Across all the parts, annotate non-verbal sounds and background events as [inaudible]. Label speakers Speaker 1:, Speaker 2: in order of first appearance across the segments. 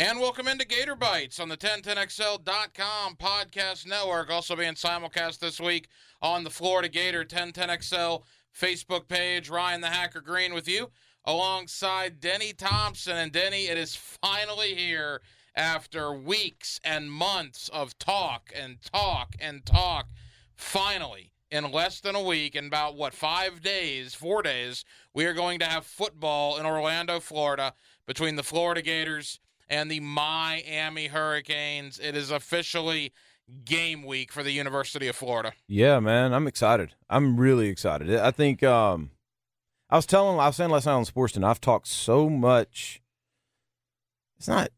Speaker 1: And welcome into Gator Bites on the 1010XL.com podcast network. Also being simulcast this week on the Florida Gator 1010XL Facebook page. Ryan the Hacker Green with you alongside Denny Thompson. And Denny, it is finally here after weeks and months of talk and talk and talk. Finally, in less than a week, in about what, five days, four days, we are going to have football in Orlando, Florida, between the Florida Gators and the Miami Hurricanes. It is officially game week for the University of Florida.
Speaker 2: Yeah, man, I'm excited. I'm really excited. I think um, I was telling, I was saying last night on Sports and I've talked so much. It's not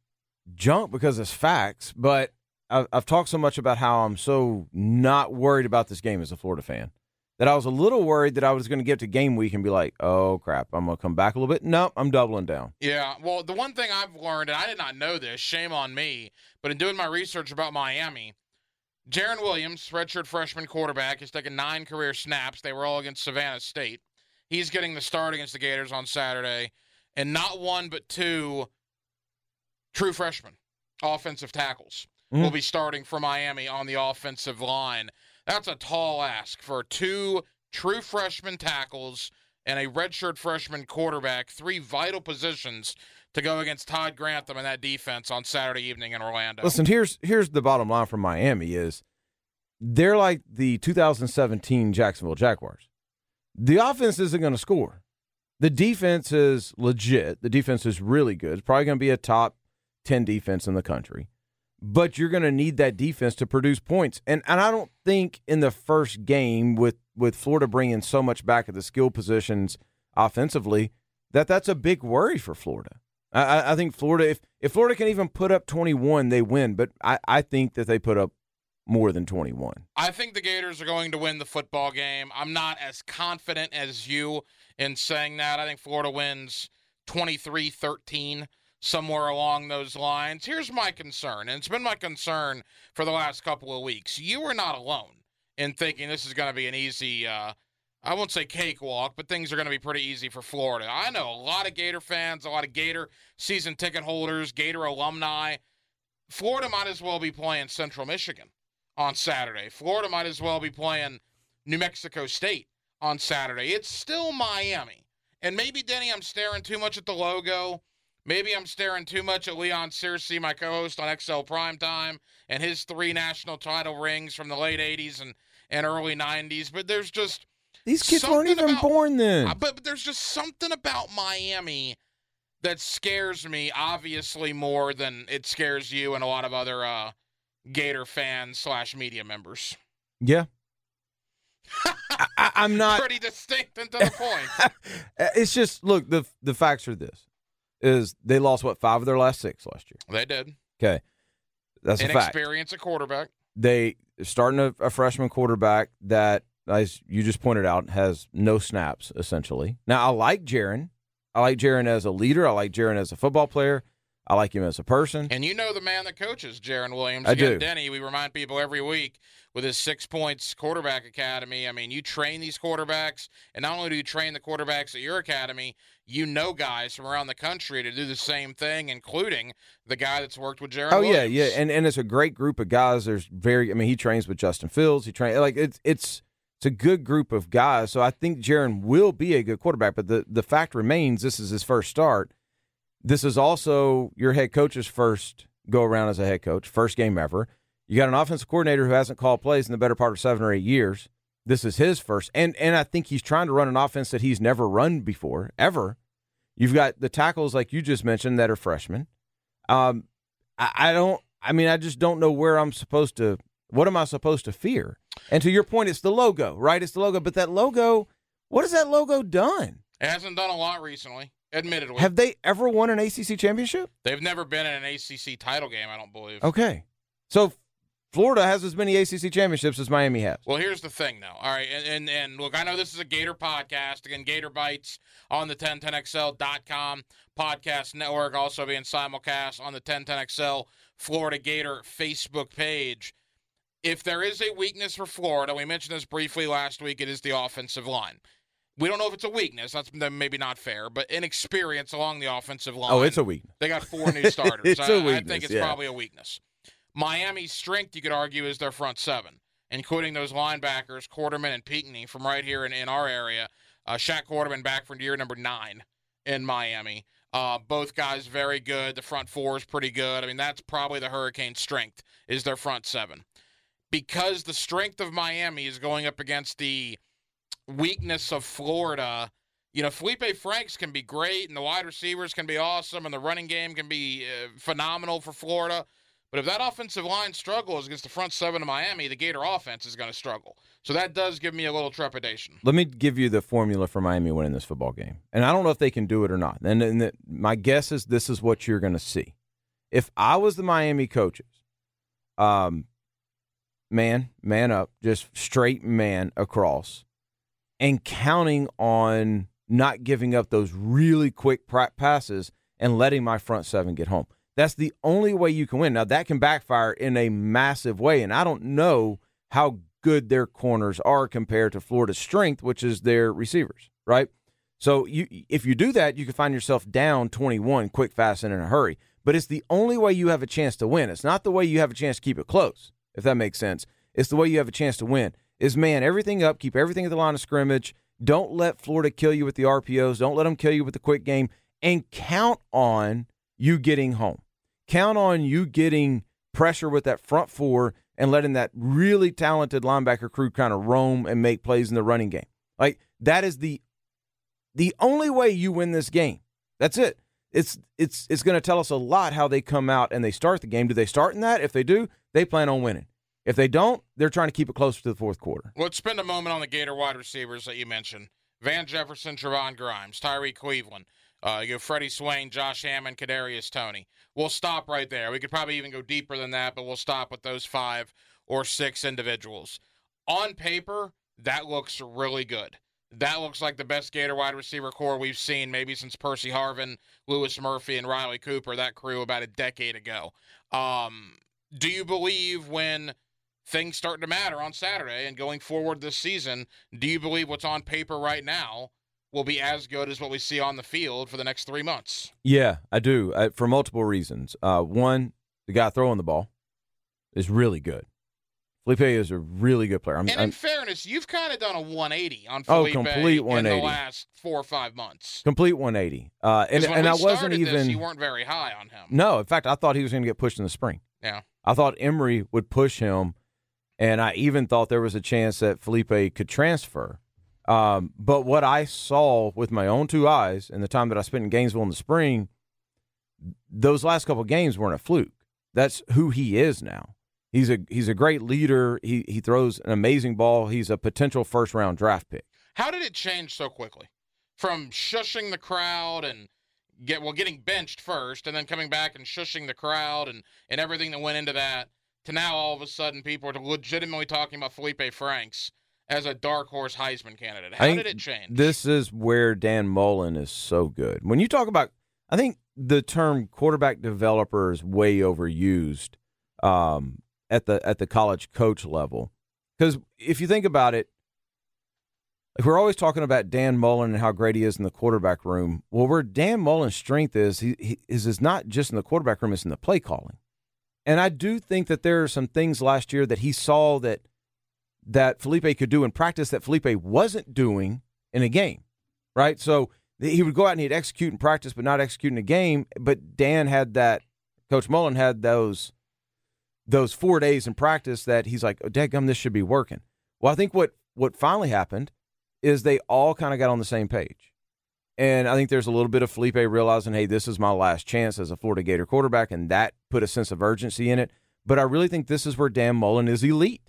Speaker 2: junk because it's facts, but I've, I've talked so much about how I'm so not worried about this game as a Florida fan that I was a little worried that I was going to get to game week and be like, oh crap, I'm going to come back a little bit. Nope, I'm doubling down.
Speaker 1: Yeah, well, the one thing I've learned, and I did not know this, shame on me, but in doing my research about Miami, Jarren Williams, redshirt freshman quarterback, has taken nine career snaps. They were all against Savannah State. He's getting the start against the Gators on Saturday, and not one but two true freshmen, offensive tackles, mm-hmm. will be starting for Miami on the offensive line. That's a tall ask for two true freshman tackles and a redshirt freshman quarterback, three vital positions to go against Todd Grantham and that defense on Saturday evening in Orlando.
Speaker 2: Listen, here's here's the bottom line from Miami is they're like the 2017 Jacksonville Jaguars. The offense isn't going to score. The defense is legit. The defense is really good. It's probably going to be a top 10 defense in the country but you're going to need that defense to produce points. And and I don't think in the first game with with Florida bringing so much back at the skill positions offensively that that's a big worry for Florida. I, I think Florida if if Florida can even put up 21, they win. But I, I think that they put up more than 21.
Speaker 1: I think the Gators are going to win the football game. I'm not as confident as you in saying that. I think Florida wins 23 13 somewhere along those lines. Here's my concern, and it's been my concern for the last couple of weeks. You are not alone in thinking this is going to be an easy, uh, I won't say cakewalk, but things are going to be pretty easy for Florida. I know a lot of Gator fans, a lot of Gator season ticket holders, Gator alumni. Florida might as well be playing Central Michigan on Saturday. Florida might as well be playing New Mexico State on Saturday. It's still Miami. And maybe, Denny, I'm staring too much at the logo Maybe I'm staring too much at Leon Searcy, my co-host on XL Primetime, and his three national title rings from the late '80s and, and early '90s. But there's just
Speaker 2: these kids weren't even about, born then.
Speaker 1: But, but there's just something about Miami that scares me, obviously more than it scares you and a lot of other uh, Gator fans slash media members.
Speaker 2: Yeah. [laughs] I, am not
Speaker 1: pretty distinct and to the point. [laughs]
Speaker 2: it's just look the the facts are this: is they lost what five of their last six last year.
Speaker 1: They did.
Speaker 2: Okay, that's a fact.
Speaker 1: Inexperience at quarterback.
Speaker 2: They starting a, a, freshman quarterback that, as you just pointed out, has no snaps essentially. Now I like Jarren. I like Jarren as a leader. I like Jarren as a football player. I like him as a person.
Speaker 1: And you know the man that coaches Jarren Williams.
Speaker 2: I Again, do.
Speaker 1: Denny, we remind people every week with his six points quarterback academy. I mean, you train these quarterbacks, and not only do you train the quarterbacks at your academy, you know guys from around the country to do the same thing, including the guy that's worked with Jarren.
Speaker 2: Oh
Speaker 1: Williams.
Speaker 2: yeah, yeah, and and it's a great group of guys. There's very, I mean, he trains with Justin Fields. He trains like it's it's it's a good group of guys. So I think Jarren will be a good quarterback. But the the fact remains, this is his first start this is also your head coach's first go around as a head coach, first game ever. You got an offensive coordinator who hasn't called plays in the better part of seven or eight years. This is his first, and and I think he's trying to run an offense that he's never run before ever. You've got the tackles like you just mentioned that are freshmen. Um, I, I don't. I mean, I just don't know where I'm supposed to. What am I supposed to fear? And to your point, it's the logo, right? It's the logo, but that logo. What has that logo done?
Speaker 1: It hasn't done a lot recently. Admittedly.
Speaker 2: Have they ever won an ACC championship?
Speaker 1: They've never been in an ACC title game, I don't believe.
Speaker 2: Okay. So Florida has as many ACC championships as Miami has.
Speaker 1: Well, here's the thing, though. All right, and, and, and look, I know this is a Gator podcast. Again, Gator Bites on the 1010XL.com podcast network, also being simulcast on the 1010XL Florida Gator Facebook page. If there is a weakness for Florida, we mentioned this briefly last week, it is the offensive line. We don't know if it's a weakness. That's maybe not fair, but inexperience along the offensive line.
Speaker 2: Oh, it's a weakness.
Speaker 1: They got four new starters. [laughs]
Speaker 2: It's
Speaker 1: I,
Speaker 2: a weakness, I
Speaker 1: think it's
Speaker 2: yeah.
Speaker 1: probably a weakness. Miami's strength, you could argue, is their front seven, including those linebackers, Quarterman and Pinckney from right here in, in our area. Uh, Shaq Quarterman back from year number nine in Miami. Uh, both guys very good. The front four is pretty good. I mean, that's probably the Hurricanes' strength is their front seven. Because the strength of Miami is going up against the weakness of Florida. You know, Felipe Franks can be great, and the wide receivers can be awesome, and the running game can be uh, phenomenal for Florida. But if that offensive line struggles against the front seven of Miami, the Gator offense is going to struggle. So that does give me a little trepidation.
Speaker 2: Let me give you the formula for Miami winning this football game, and I don't know if they can do it or not. And, and the, my guess is this is what you're going to see. If I was the Miami coaches, um, man, man up, just straight man across, and counting on not giving up those really quick passes and letting my front seven get home. That's the only way you can win. Now that can backfire in a massive way, and I don't know how good their corners are compared to Florida's strength, which is their receivers, right? So you if you do that, you can find yourself down 21 quick, fast, and in a hurry. But it's the only way you have a chance to win. It's not the way you have a chance to keep it close, if that makes sense. It's the way you have a chance to win. Is man everything up, keep everything at the line of scrimmage. Don't let Florida kill you with the RPOs. Don't let them kill you with the quick game, and count on you getting home. Count on you getting pressure with that front four and letting that really talented linebacker crew kind of roam and make plays in the running game. Like that is the the only way you win this game. That's it. It's it's it's going to tell us a lot how they come out and they start the game. Do they start in that? If they do, they plan on winning. If they don't, they're trying to keep it closer to the fourth quarter.
Speaker 1: Well, let's spend a moment on the Gator wide receivers that you mentioned. Van Jefferson, Trevon Grimes, Tyree Cleveland. Uh, you go Freddie Swain, Josh Hammond, Kadarius Toney. We'll stop right there. We could probably even go deeper than that, but we'll stop with those five or six individuals. On paper, that looks really good. That looks like the best Gator wide receiver core we've seen maybe since Percy Harvin, Louis Murphy, and Riley Cooper, that crew about a decade ago. Um, do you believe when things start to matter on Saturday and going forward this season, do you believe what's on paper right now will be as good as what we see on the field for the next three months?
Speaker 2: Yeah, I do uh, for multiple reasons. Uh, one, the guy throwing the ball is really good. Felipe is a really good player. I'm,
Speaker 1: and in
Speaker 2: I'm-
Speaker 1: fairness, you've kind of done a 180 on Felipe
Speaker 2: Oh,
Speaker 1: complete
Speaker 2: 180.
Speaker 1: in the last four or five months.
Speaker 2: complete 180. Uh, and and I wasn't even.
Speaker 1: This, you weren't very high on him.
Speaker 2: No, in fact, I thought he was going to get pushed in the spring.
Speaker 1: Yeah.
Speaker 2: I thought Emory would push him, and I even thought there was a chance that Felipe could transfer. Um, but what I saw with my own two eyes in the time that I spent in Gainesville in the spring, those last couple games weren't a fluke. That's who he is now. He's a he's a great leader. He he throws an amazing ball. He's a potential first round draft pick.
Speaker 1: How did it change so quickly? From shushing the crowd and get well getting benched first and then coming back and shushing the crowd and, and everything that went into that to now all of a sudden people are legitimately talking about Felipe Franks as a dark horse Heisman candidate. How did it change?
Speaker 2: This is where Dan Mullen is so good. When you talk about, I think the term quarterback developer is way overused um, at the at the college coach level. Because if you think about it, like we're always talking about Dan Mullen and how great he is in the quarterback room. Well, where Dan Mullen's strength is, he, he is is not just in the quarterback room; it's in the play calling. And I do think that there are some things last year that he saw that that Felipe could do in practice that Felipe wasn't doing in a game, right? So he would go out and he'd execute in practice, but not execute in a game. But Dan had that. Coach Mullen had those those four days in practice that he's like, oh, "Dadgum, this should be working." Well, I think what what finally happened is they all kind of got on the same page, and I think there's a little bit of Felipe realizing, "Hey, this is my last chance as a Florida Gator quarterback," and that put a sense of urgency in it. But I really think this is where Dan Mullen is elite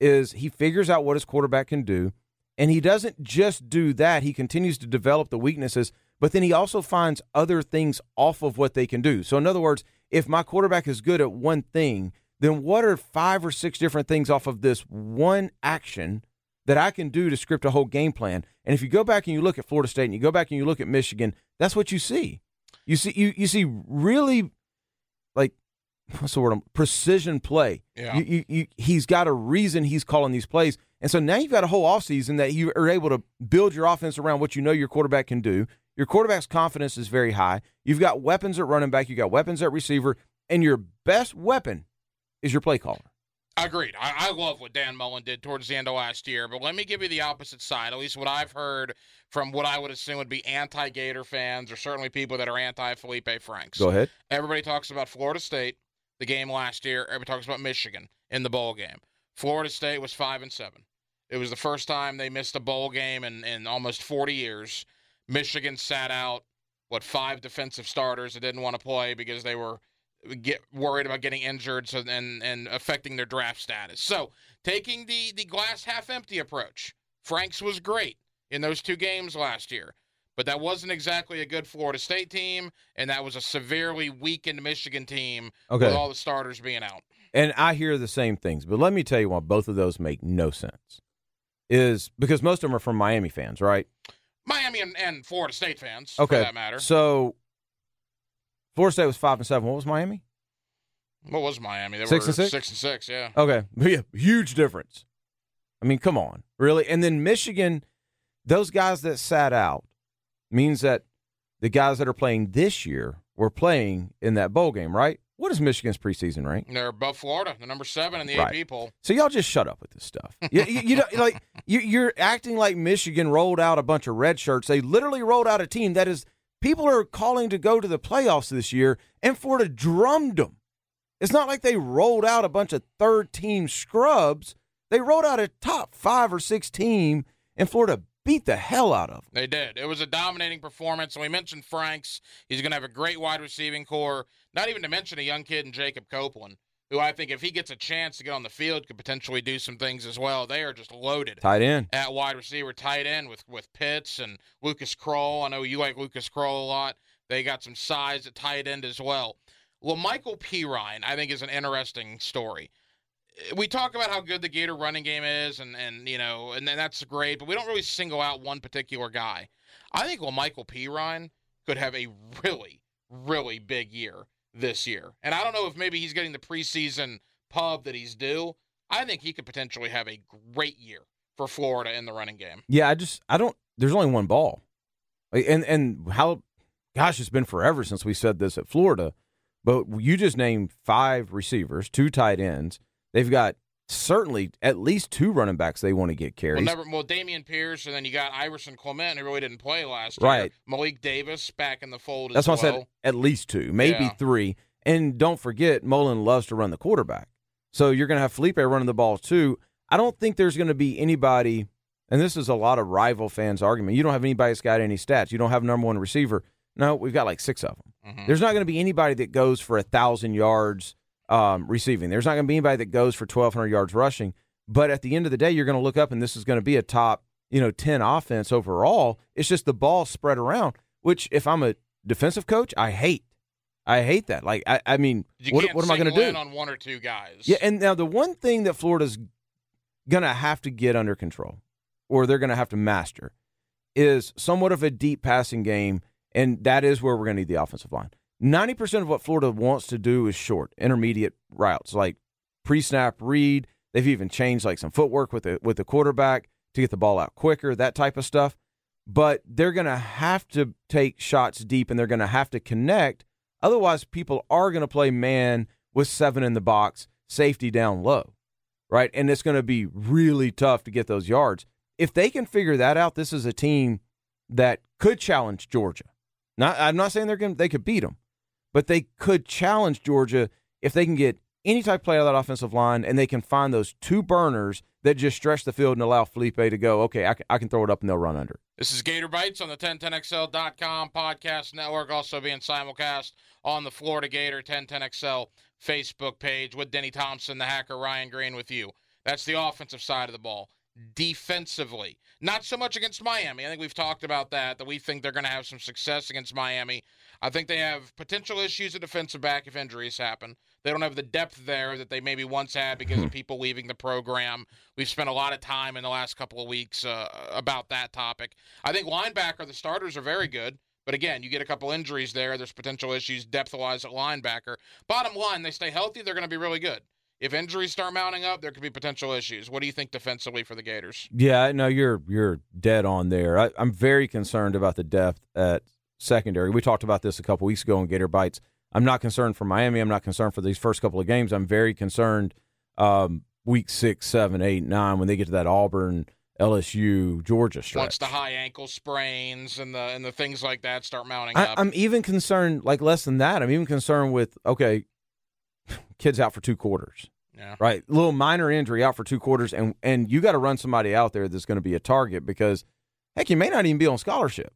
Speaker 2: is he figures out what his quarterback can do and he doesn't just do that he continues to develop the weaknesses but then he also finds other things off of what they can do so in other words if my quarterback is good at one thing then what are five or six different things off of this one action that I can do to script a whole game plan and if you go back and you look at Florida State and you go back and you look at Michigan that's what you see you see you you see really like [laughs] what's the word? Precision play.
Speaker 1: Yeah.
Speaker 2: You, you, you, he's got a reason he's calling these plays. And so now you've got a whole offseason that you are able to build your offense around what you know your quarterback can do. Your quarterback's confidence is very high. You've got weapons at running back, you've got weapons at receiver, and your best weapon is your play caller.
Speaker 1: Agreed. I, I love what Dan Mullen did towards the end of last year, but let me give you the opposite side, at least what I've heard from what I would assume would be anti Gator fans, or certainly people that are anti Felipe Franks.
Speaker 2: Go ahead.
Speaker 1: Everybody talks about Florida State, the game last year. Everybody talks about Michigan in the bowl game. Florida State was five and seven. It was the first time they missed a bowl game in, in almost 40 years. Michigan sat out what five defensive starters that didn't want to play because they were get worried about getting injured so, and and affecting their draft status. So taking the the glass half empty approach, Franks was great in those two games last year, but that wasn't exactly a good Florida State team, and that was a severely weakened Michigan team
Speaker 2: Okay.
Speaker 1: with all the starters being out.
Speaker 2: And I hear the same things, but let me tell you why both of those make no sense. Is because most of them are from Miami fans, right?
Speaker 1: Miami and, and Florida State fans,
Speaker 2: Okay.
Speaker 1: for that matter.
Speaker 2: So Florida State was five and seven. What was Miami?
Speaker 1: What was Miami? They
Speaker 2: Six
Speaker 1: were
Speaker 2: and six?
Speaker 1: Six and six, yeah.
Speaker 2: Okay. Yeah, huge difference. I mean, come on. Really? And then Michigan, those guys that sat out means that the guys that are playing this year were playing in that bowl game, right? What is Michigan's preseason rank?
Speaker 1: They're above Florida. They're number seven in the
Speaker 2: Right.
Speaker 1: AP poll.
Speaker 2: So y'all just shut up with this stuff. You, you, you know, like you, you're acting like Michigan rolled out a bunch of red shirts. They literally rolled out a team that is people are calling to go to the playoffs this year, and Florida drummed them. It's not like they rolled out a bunch of third team scrubs. They rolled out a top five or six team, and Florida beat the hell out of them.
Speaker 1: They did. It was a dominating performance. And we mentioned Franks. He's going to have a great wide receiving core. Not even to mention a young kid in Jacob Copeland, who I think if he gets a chance to get on the field could potentially do some things as well. They are just loaded
Speaker 2: Tight end.
Speaker 1: at wide receiver, tight end with with Pitts and Lucas Krull. I know you like Lucas Krull a lot. They got some size at tight end as well. Well, Michael Perine, I think, is an interesting story. We talk about how good the Gator running game is, and and you know, and then that's great, but we don't really single out one particular guy. I think well, Michael Perine could have a really, really big year this year, and I don't know if maybe he's getting the preseason pub that he's due. I think he could potentially have a great year for Florida in the running game.
Speaker 2: Yeah, I just I don't. There's only one ball, and and how, gosh, it's been forever since we said this at Florida. But you just named five receivers, two tight ends. They've got certainly at least two running backs they want to get
Speaker 1: Well,
Speaker 2: carries.
Speaker 1: never. Well, Dameon Pierce, and then you got Iverson Clement, who really didn't play last year.
Speaker 2: Right.
Speaker 1: Malik Davis back in the fold.
Speaker 2: That's
Speaker 1: as
Speaker 2: why I said at least two, maybe
Speaker 1: Yeah.
Speaker 2: three. And don't forget, Mullen loves to run the quarterback. So you're going to have Felipe running the ball too. I don't think there's going to be anybody, and this is a lot of rival fans' argument. You don't have anybody that's got any stats. You don't have a number one receiver. No, we've got like six of them.
Speaker 1: Mhm.
Speaker 2: There's not going to be anybody that goes for a thousand yards um, receiving. There's not going to be anybody that goes for 1,200 yards rushing. But at the end of the day, you're going to look up and this is going to be a top, you know, 10 offense overall. It's just the ball spread around, which if I'm a defensive coach, I hate. I hate that. Like, I, I mean, what, what am I going to do?
Speaker 1: on one or two guys?
Speaker 2: Yeah, and now the one thing that Florida's going to have to get under control, or they're going to have to master, is somewhat of a deep passing game, and that is where we're going to need the offensive line. Ninety percent of what Florida wants to do is short, intermediate routes, like pre-snap read. They've even changed like some footwork with the with the quarterback to get the ball out quicker, that type of stuff. But they're going to have to take shots deep, and they're going to have to connect. Otherwise, people are going to play man with seven in the box, safety down low, right? And it's going to be really tough to get those yards. If they can figure that out, this is a team that could challenge Georgia. Not, I'm not saying they're going they could beat them, but they could challenge Georgia if they can get any type of play out of that offensive line and they can find those two burners that just stretch the field and allow Felipe to go, okay, I can, I can throw it up and they'll run under.
Speaker 1: This is Gator Bites on the 1010XL.com podcast network, also being simulcast on the Florida Gator 1010XL Facebook page with Denny Thompson, the hacker Ryan Green with you. That's the offensive side of the ball. Defensively, not so much against Miami. I think we've talked about that, that we think they're going to have some success against Miami. I think they have potential issues at defensive back if injuries happen. They don't have the depth there that they maybe once had [laughs] because of people leaving the program. We've spent a lot of time in the last couple of weeks uh, about that topic. I think linebacker, the starters are very good. But again, you get a couple injuries there. There's potential issues depth wise at linebacker. Bottom line, they stay healthy, they're going to be really good. If injuries start mounting up, there could be potential issues. What do you think defensively for the Gators?
Speaker 2: Yeah, no, you're you're dead on there. I, I'm very concerned about the depth at secondary. We talked about this a couple weeks ago in Gator Bites. I'm not concerned for Miami. I'm not concerned for these first couple of games. I'm very concerned um, week six, seven, eight, nine when they get to that Auburn, LSU, Georgia stretch.
Speaker 1: Once the high ankle sprains and the and the things like that start mounting
Speaker 2: I,
Speaker 1: up.
Speaker 2: I'm even concerned, like less than that. I'm even concerned with okay, [laughs] kids out for two quarters.
Speaker 1: yeah.
Speaker 2: right? Little minor injury out for two quarters, and and you got to run somebody out there that's going to be a target because heck, you may not even be on scholarship.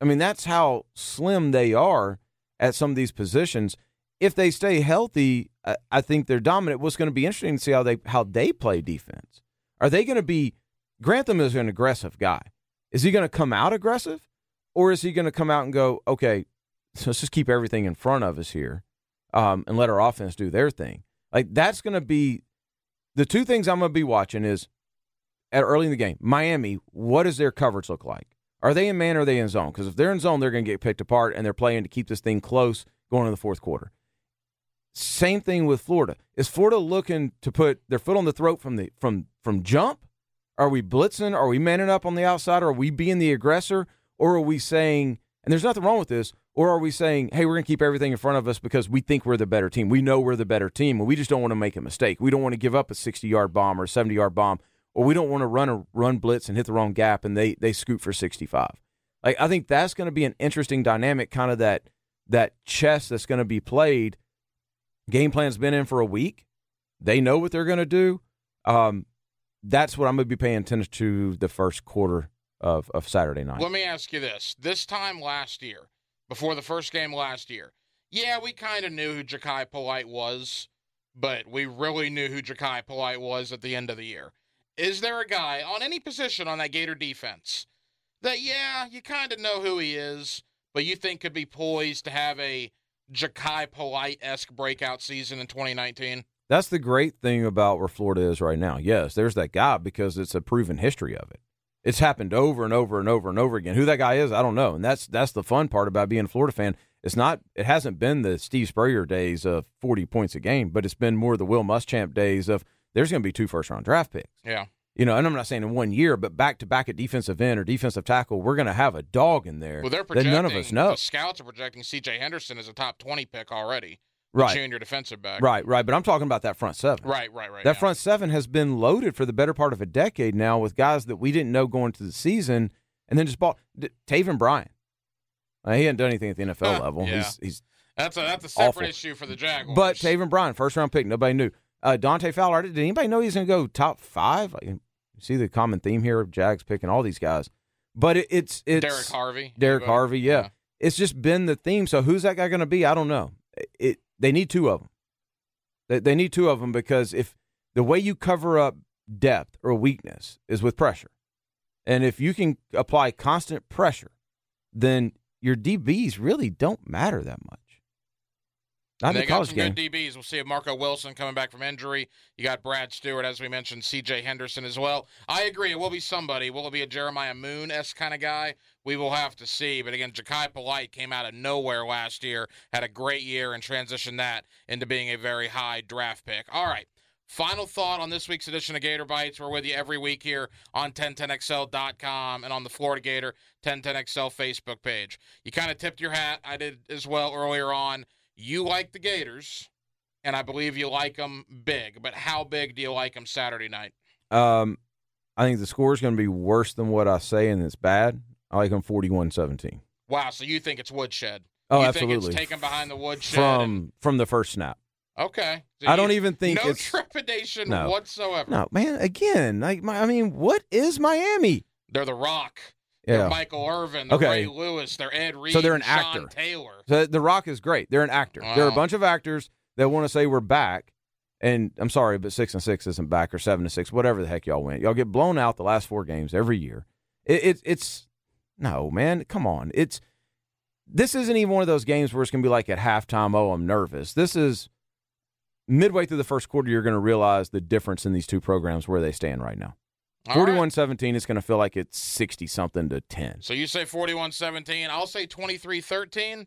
Speaker 2: I mean, that's how slim they are at some of these positions. If they stay healthy, I, I think they're dominant. What's going to be interesting to see how they how they play defense. Are they going to be? Grantham is an aggressive guy. Is he going to come out aggressive, or is he going to come out and go, okay, so let's just keep everything in front of us here, um, and let our offense do their thing. Like that's going to be the two things I'm going to be watching is at early in the game. Miami, what does their coverage look like? Are they in man or are they in zone? Because if they're in zone, they're going to get picked apart and they're playing to keep this thing close going into the fourth quarter. Same thing with Florida. Is Florida looking to put their foot on the throat from the from from jump? Are we blitzing? Are we manning up on the outside? Are we being the aggressor? Or are we saying, and there's nothing wrong with this, or are we saying, hey, we're going to keep everything in front of us because we think we're the better team? We know we're the better team, and we just don't want to make a mistake. We don't want to give up a 60 yard bomb or a 70 yard bomb, or we don't want to run a run blitz and hit the wrong gap and they, they scoot for 65. Like, I think that's going to be an interesting dynamic, kind of that, that chess that's going to be played. Game plan's been in for a week. They know what they're going to do. Um, that's what I'm going to be paying attention to the first quarter of, of Saturday night.
Speaker 1: Let me ask you this: This time last year, before the first game last year, yeah, we kind of knew who Jachai Polite was, but we really knew who Jachai Polite was at the end of the year. Is there a guy on any position on that Gator defense that, yeah, you kind of know who he is, but you think could be poised to have a Jachai Polite esque breakout season in 2019?
Speaker 2: That's the great thing about where Florida is right now. Yes, there's that guy because it's a proven history of it. It's happened over and over and over and over again. Who that guy is, I don't know. And that's that's the fun part about being a Florida fan. It's not it hasn't been the Steve Spurrier days of 40 points a game, but it's been more the Will Muschamp days of there's going to be two first round draft picks.
Speaker 1: Yeah.
Speaker 2: You know, and I'm not saying in one year, but back to back at defensive end or defensive tackle, we're going to have a dog in there
Speaker 1: Well, they're
Speaker 2: that
Speaker 1: projecting.
Speaker 2: none of us know.
Speaker 1: The scouts are projecting C.J. Henderson as a top 20 pick already.
Speaker 2: Right,
Speaker 1: Junior defensive back.
Speaker 2: right, right. But I'm talking about that front seven.
Speaker 1: Right, right, right.
Speaker 2: That
Speaker 1: yeah.
Speaker 2: front seven has been loaded for the better part of a decade now with guys that we didn't know going into the season, and then just bought Taven Bryan. Uh, he hadn't done anything at the NFL level.
Speaker 1: yeah.
Speaker 2: He's, he's
Speaker 1: That's a that's a separate
Speaker 2: Awful.
Speaker 1: issue for the Jaguars.
Speaker 2: but Taven Bryan, first round pick, nobody knew. Uh, Dante Fowler, did anybody know he's going to go top five? Like, see the common theme here of Jags picking all these guys, but it, it's it's
Speaker 1: Derrick Harvey.
Speaker 2: Derrick
Speaker 1: Anybody?
Speaker 2: Harvey, yeah. It's just been the theme. So who's that guy going to be? I don't know. It they need two of them. They, they need two of them because if the way you cover up depth or weakness is with pressure, and if you can apply constant pressure, then your DBs really don't matter that much.
Speaker 1: And they
Speaker 2: the
Speaker 1: got some
Speaker 2: game.
Speaker 1: good DBs. We'll see if Marco Wilson coming back from injury. You got Brad Stewart, as we mentioned, C.J. Henderson as well. I agree. It will be somebody. Will it be a Jeremiah Moon s kind of guy? We will have to see. But again, Jachai Polite came out of nowhere last year, had a great year, and transitioned that into being a very high draft pick. All right. Final thought on this week's edition of Gator Bites. We're with you every week here on 1010XL.com and on the Florida Gator 1010XL Facebook page. You kind of tipped your hat. I did as well earlier on. You like the Gators, and I believe you like them big. But how big do you like them Saturday night?
Speaker 2: Um, I think the score is going to be worse than what I say, and it's bad. I like them 41-17.
Speaker 1: Wow, so you think it's woodshed?
Speaker 2: Oh,
Speaker 1: you
Speaker 2: absolutely.
Speaker 1: think it's taken behind the woodshed?
Speaker 2: from
Speaker 1: and-
Speaker 2: from the first snap.
Speaker 1: okay, So
Speaker 2: I don't even think
Speaker 1: no
Speaker 2: it's
Speaker 1: trepidation
Speaker 2: No.
Speaker 1: whatsoever.
Speaker 2: no man. Again, like my, I mean, what is Miami?
Speaker 1: They're the Rock.
Speaker 2: Yeah.
Speaker 1: They're Michael Irvin. They're
Speaker 2: Okay.
Speaker 1: Ray Lewis. They're Ed Reed.
Speaker 2: So they're an
Speaker 1: Sean
Speaker 2: actor.
Speaker 1: Taylor.
Speaker 2: So the Rock is great. They're an actor. They're a bunch of actors that want to say we're back. And I'm sorry, but six and six isn't back, or seven to six, whatever the heck y'all went. Y'all get blown out the last four games every year. It, it, it's no man. Come on. It's this isn't even one of those games where it's gonna be like at halftime. Oh, I'm nervous. This is midway through the first quarter. You're gonna realize the difference in these two programs where they stand right now. 41 17 is going to feel like it's 60 something to 10.
Speaker 1: So you say 41 17. I'll say 23 13,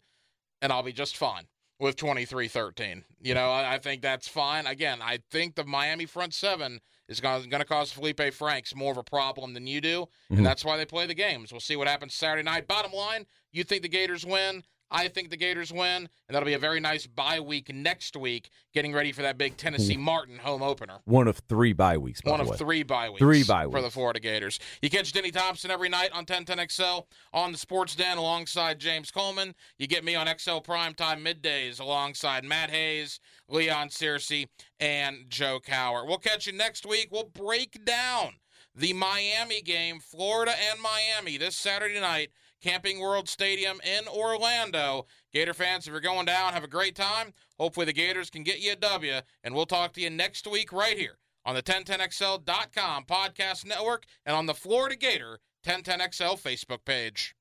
Speaker 1: and I'll be just fine with 23 13. You know, I, I think that's fine. Again, I think the Miami front seven is going to cause Felipe Franks more of a problem than you do, and mm-hmm. that's why they play the games. We'll see what happens Saturday night. Bottom line, you think the Gators win. I think the Gators win, and that'll be a very nice bye week next week, getting ready for that big Tennessee hmm. Martin home opener.
Speaker 2: One of three bye weeks, by
Speaker 1: One of
Speaker 2: way.
Speaker 1: three bye weeks.
Speaker 2: Three bye weeks
Speaker 1: for the. Florida Gators. You catch Denny Thompson every night on 1010XL on the Sports Den alongside James Coleman. You get me on XL Primetime middays alongside Matt Hayes, Leon Searcy, and Joe Cower. We'll catch you next week. We'll break down the Miami game, Florida and Miami, this Saturday night. Camping World Stadium in Orlando. Gator fans, if you're going down, have a great time. Hopefully, the Gators can get you a W, and we'll talk to you next week right here on the 1010XL.com podcast network and on the Florida Gator 1010XL Facebook page.